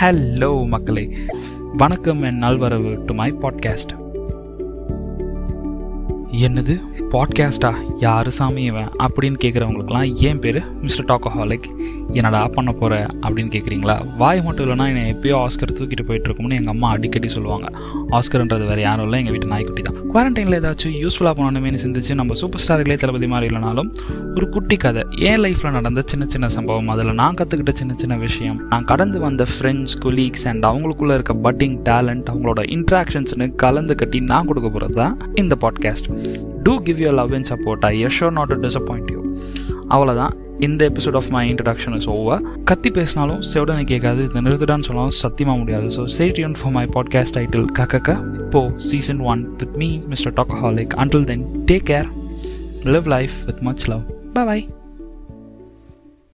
Hello மக்களே. வணக்கம் என் நல்வரவு டு மை பாட்காஸ்ட் என்னது? பாட்காஸ்டா யாரு சாமி இவன்? அப்படின்னு கேட்குறவங்களுக்குலாம் ஏன் பேர்? மிஸ்டர் டாக்கோஹாலிக் என்னடா பண்ண போகிற அப்படின்னு கேட்குறீங்களா வாய் மட்டும் இல்லைனா என்னை எப்பயோ ஆஸ்கர் தூக்கிட்டு போயிட்டு இருக்கும்னு எங்கள் அம்மா அடிக்கடி சொல்லுவாங்க. ஆஸ்கர்ன்றது வேறு யாரும் இல்லை. எங்கள் வீட்டு நாய்க்குட்டி தான். குவாரண்டைனில் ஏதாச்சும் யூஸ்ஃபுல்லாக பண்ணணுமேனு சிந்திச்சு நம்ம சூப்பர் ஸ்டார்களே தளபதி மாதிரி இல்லைனாலும் ஒரு குட்டி கதை. என் லைஃப்பில் நடந்த சின்ன சின்ன சம்பவம் அதில் நான் கற்றுக்கிட்ட சின்ன சின்ன விஷயம் நான் கடந்து வந்த ஃப்ரெண்ட்ஸ் கொலீக்ஸ் அண்ட் அவங்களுக்குள்ள இருக்க பட்டிங் டேலண்ட் அவங்களோட இன்ட்ராக்ஷன்ஸ்னு கலந்து கட்டி நான் கொடுக்க போகிறது தான் இந்த podcast to give you love and support I assure not to disappoint you அவ்வளோதான் இந்த episode of my introduction is over கத்தி பேசினாலும் செவடனை கேட்காது இந்த நிறுத்துடான்னு சொன்னாலும் சத்தியமாக முடியாது. ஸோ சேட்டியன் ஃபார் மை பாட்காஸ்ட் டைட்டில் கக்கக்க. போ season one with me mister talkaholic until then take care live life with much love bye